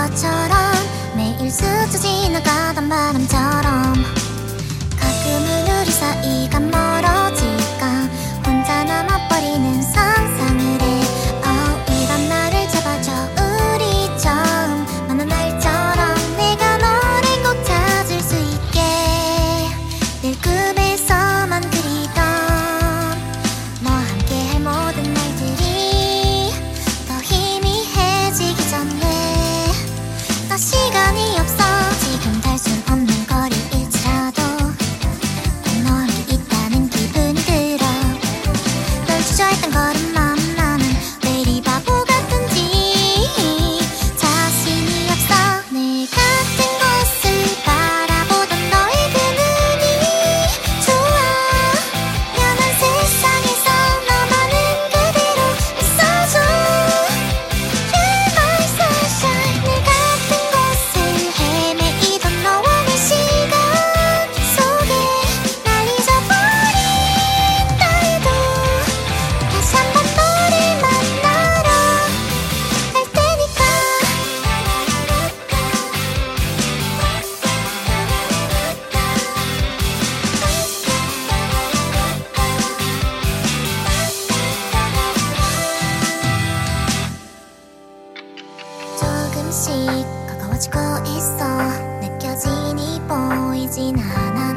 것처럼 매일 스쳐 지나가던 바람처럼 가끔은 우리 사이가 없이 가까워지고 있어 느껴지니 보이진 않아